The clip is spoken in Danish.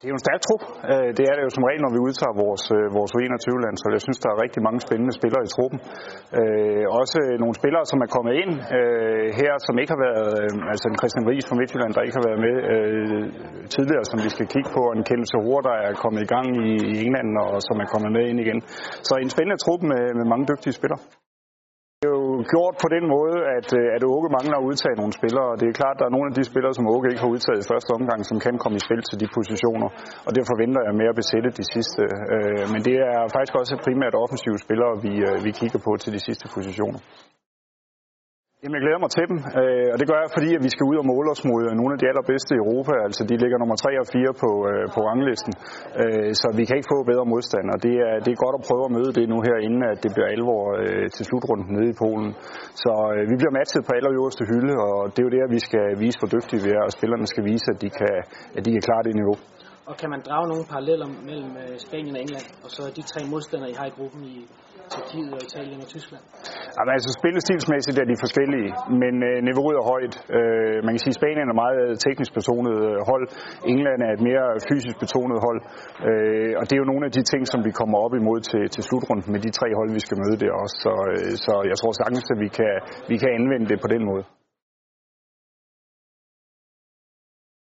Det er jo en stærk trup. Øh, det er det jo som regel, når vi udtager vores, øh, vores U21-land, så jeg synes, der er rigtig mange spændende spillere i truppen. Øh, også nogle spillere, som er kommet ind her, som ikke har været, altså en Christian Ries fra Midtjylland, der ikke har været med tidligere, som vi skal kigge på, og en Kenneth Sahur, der er kommet i gang i, i England, og som er kommet med ind igen. Så en spændende trup med, med mange dygtige spillere. Gjort på den måde, at, øh, at Åke mangler at udtage nogle spillere, og det er klart, at der er nogle af de spillere, som Åke ikke har udtaget i første omgang, som kan komme i spil til de positioner, og derfor venter jeg med at besætte de sidste. Øh, men det er faktisk også primært offensive spillere, vi, øh, vi kigger på til de sidste positioner. Jamen, jeg glæder mig til dem, øh, og det gør jeg, fordi at vi skal ud og måle os mod øh, nogle af de allerbedste i Europa. Altså, de ligger nummer 3 og 4 på, øh, på ranglisten, så vi kan ikke få bedre modstand, og det er, det er godt at prøve at møde det nu her, inden at det bliver alvor til slutrunden nede i Polen. Så vi bliver matchet på allerøverste hylde, og det er jo det, at vi skal vise, hvor dygtige vi er, og spillerne skal vise, at de kan, at de kan klare det niveau. Og kan man drage nogle paralleller mellem Spanien og England, og så de tre modstandere, I har i gruppen i Tyrkiet og Italien og Tyskland? Jamen, altså spillestilsmæssigt er de forskellige, men øh, niveauet er højt. Øh, man kan sige, at Spanien er meget øh, teknisk betonet øh, hold. England er et mere fysisk betonet hold. Øh, og det er jo nogle af de ting, som vi kommer op imod til, til slutrunden med de tre hold, vi skal møde der også. Så, øh, så jeg tror sagtens, at vi kan, vi kan anvende det på den måde.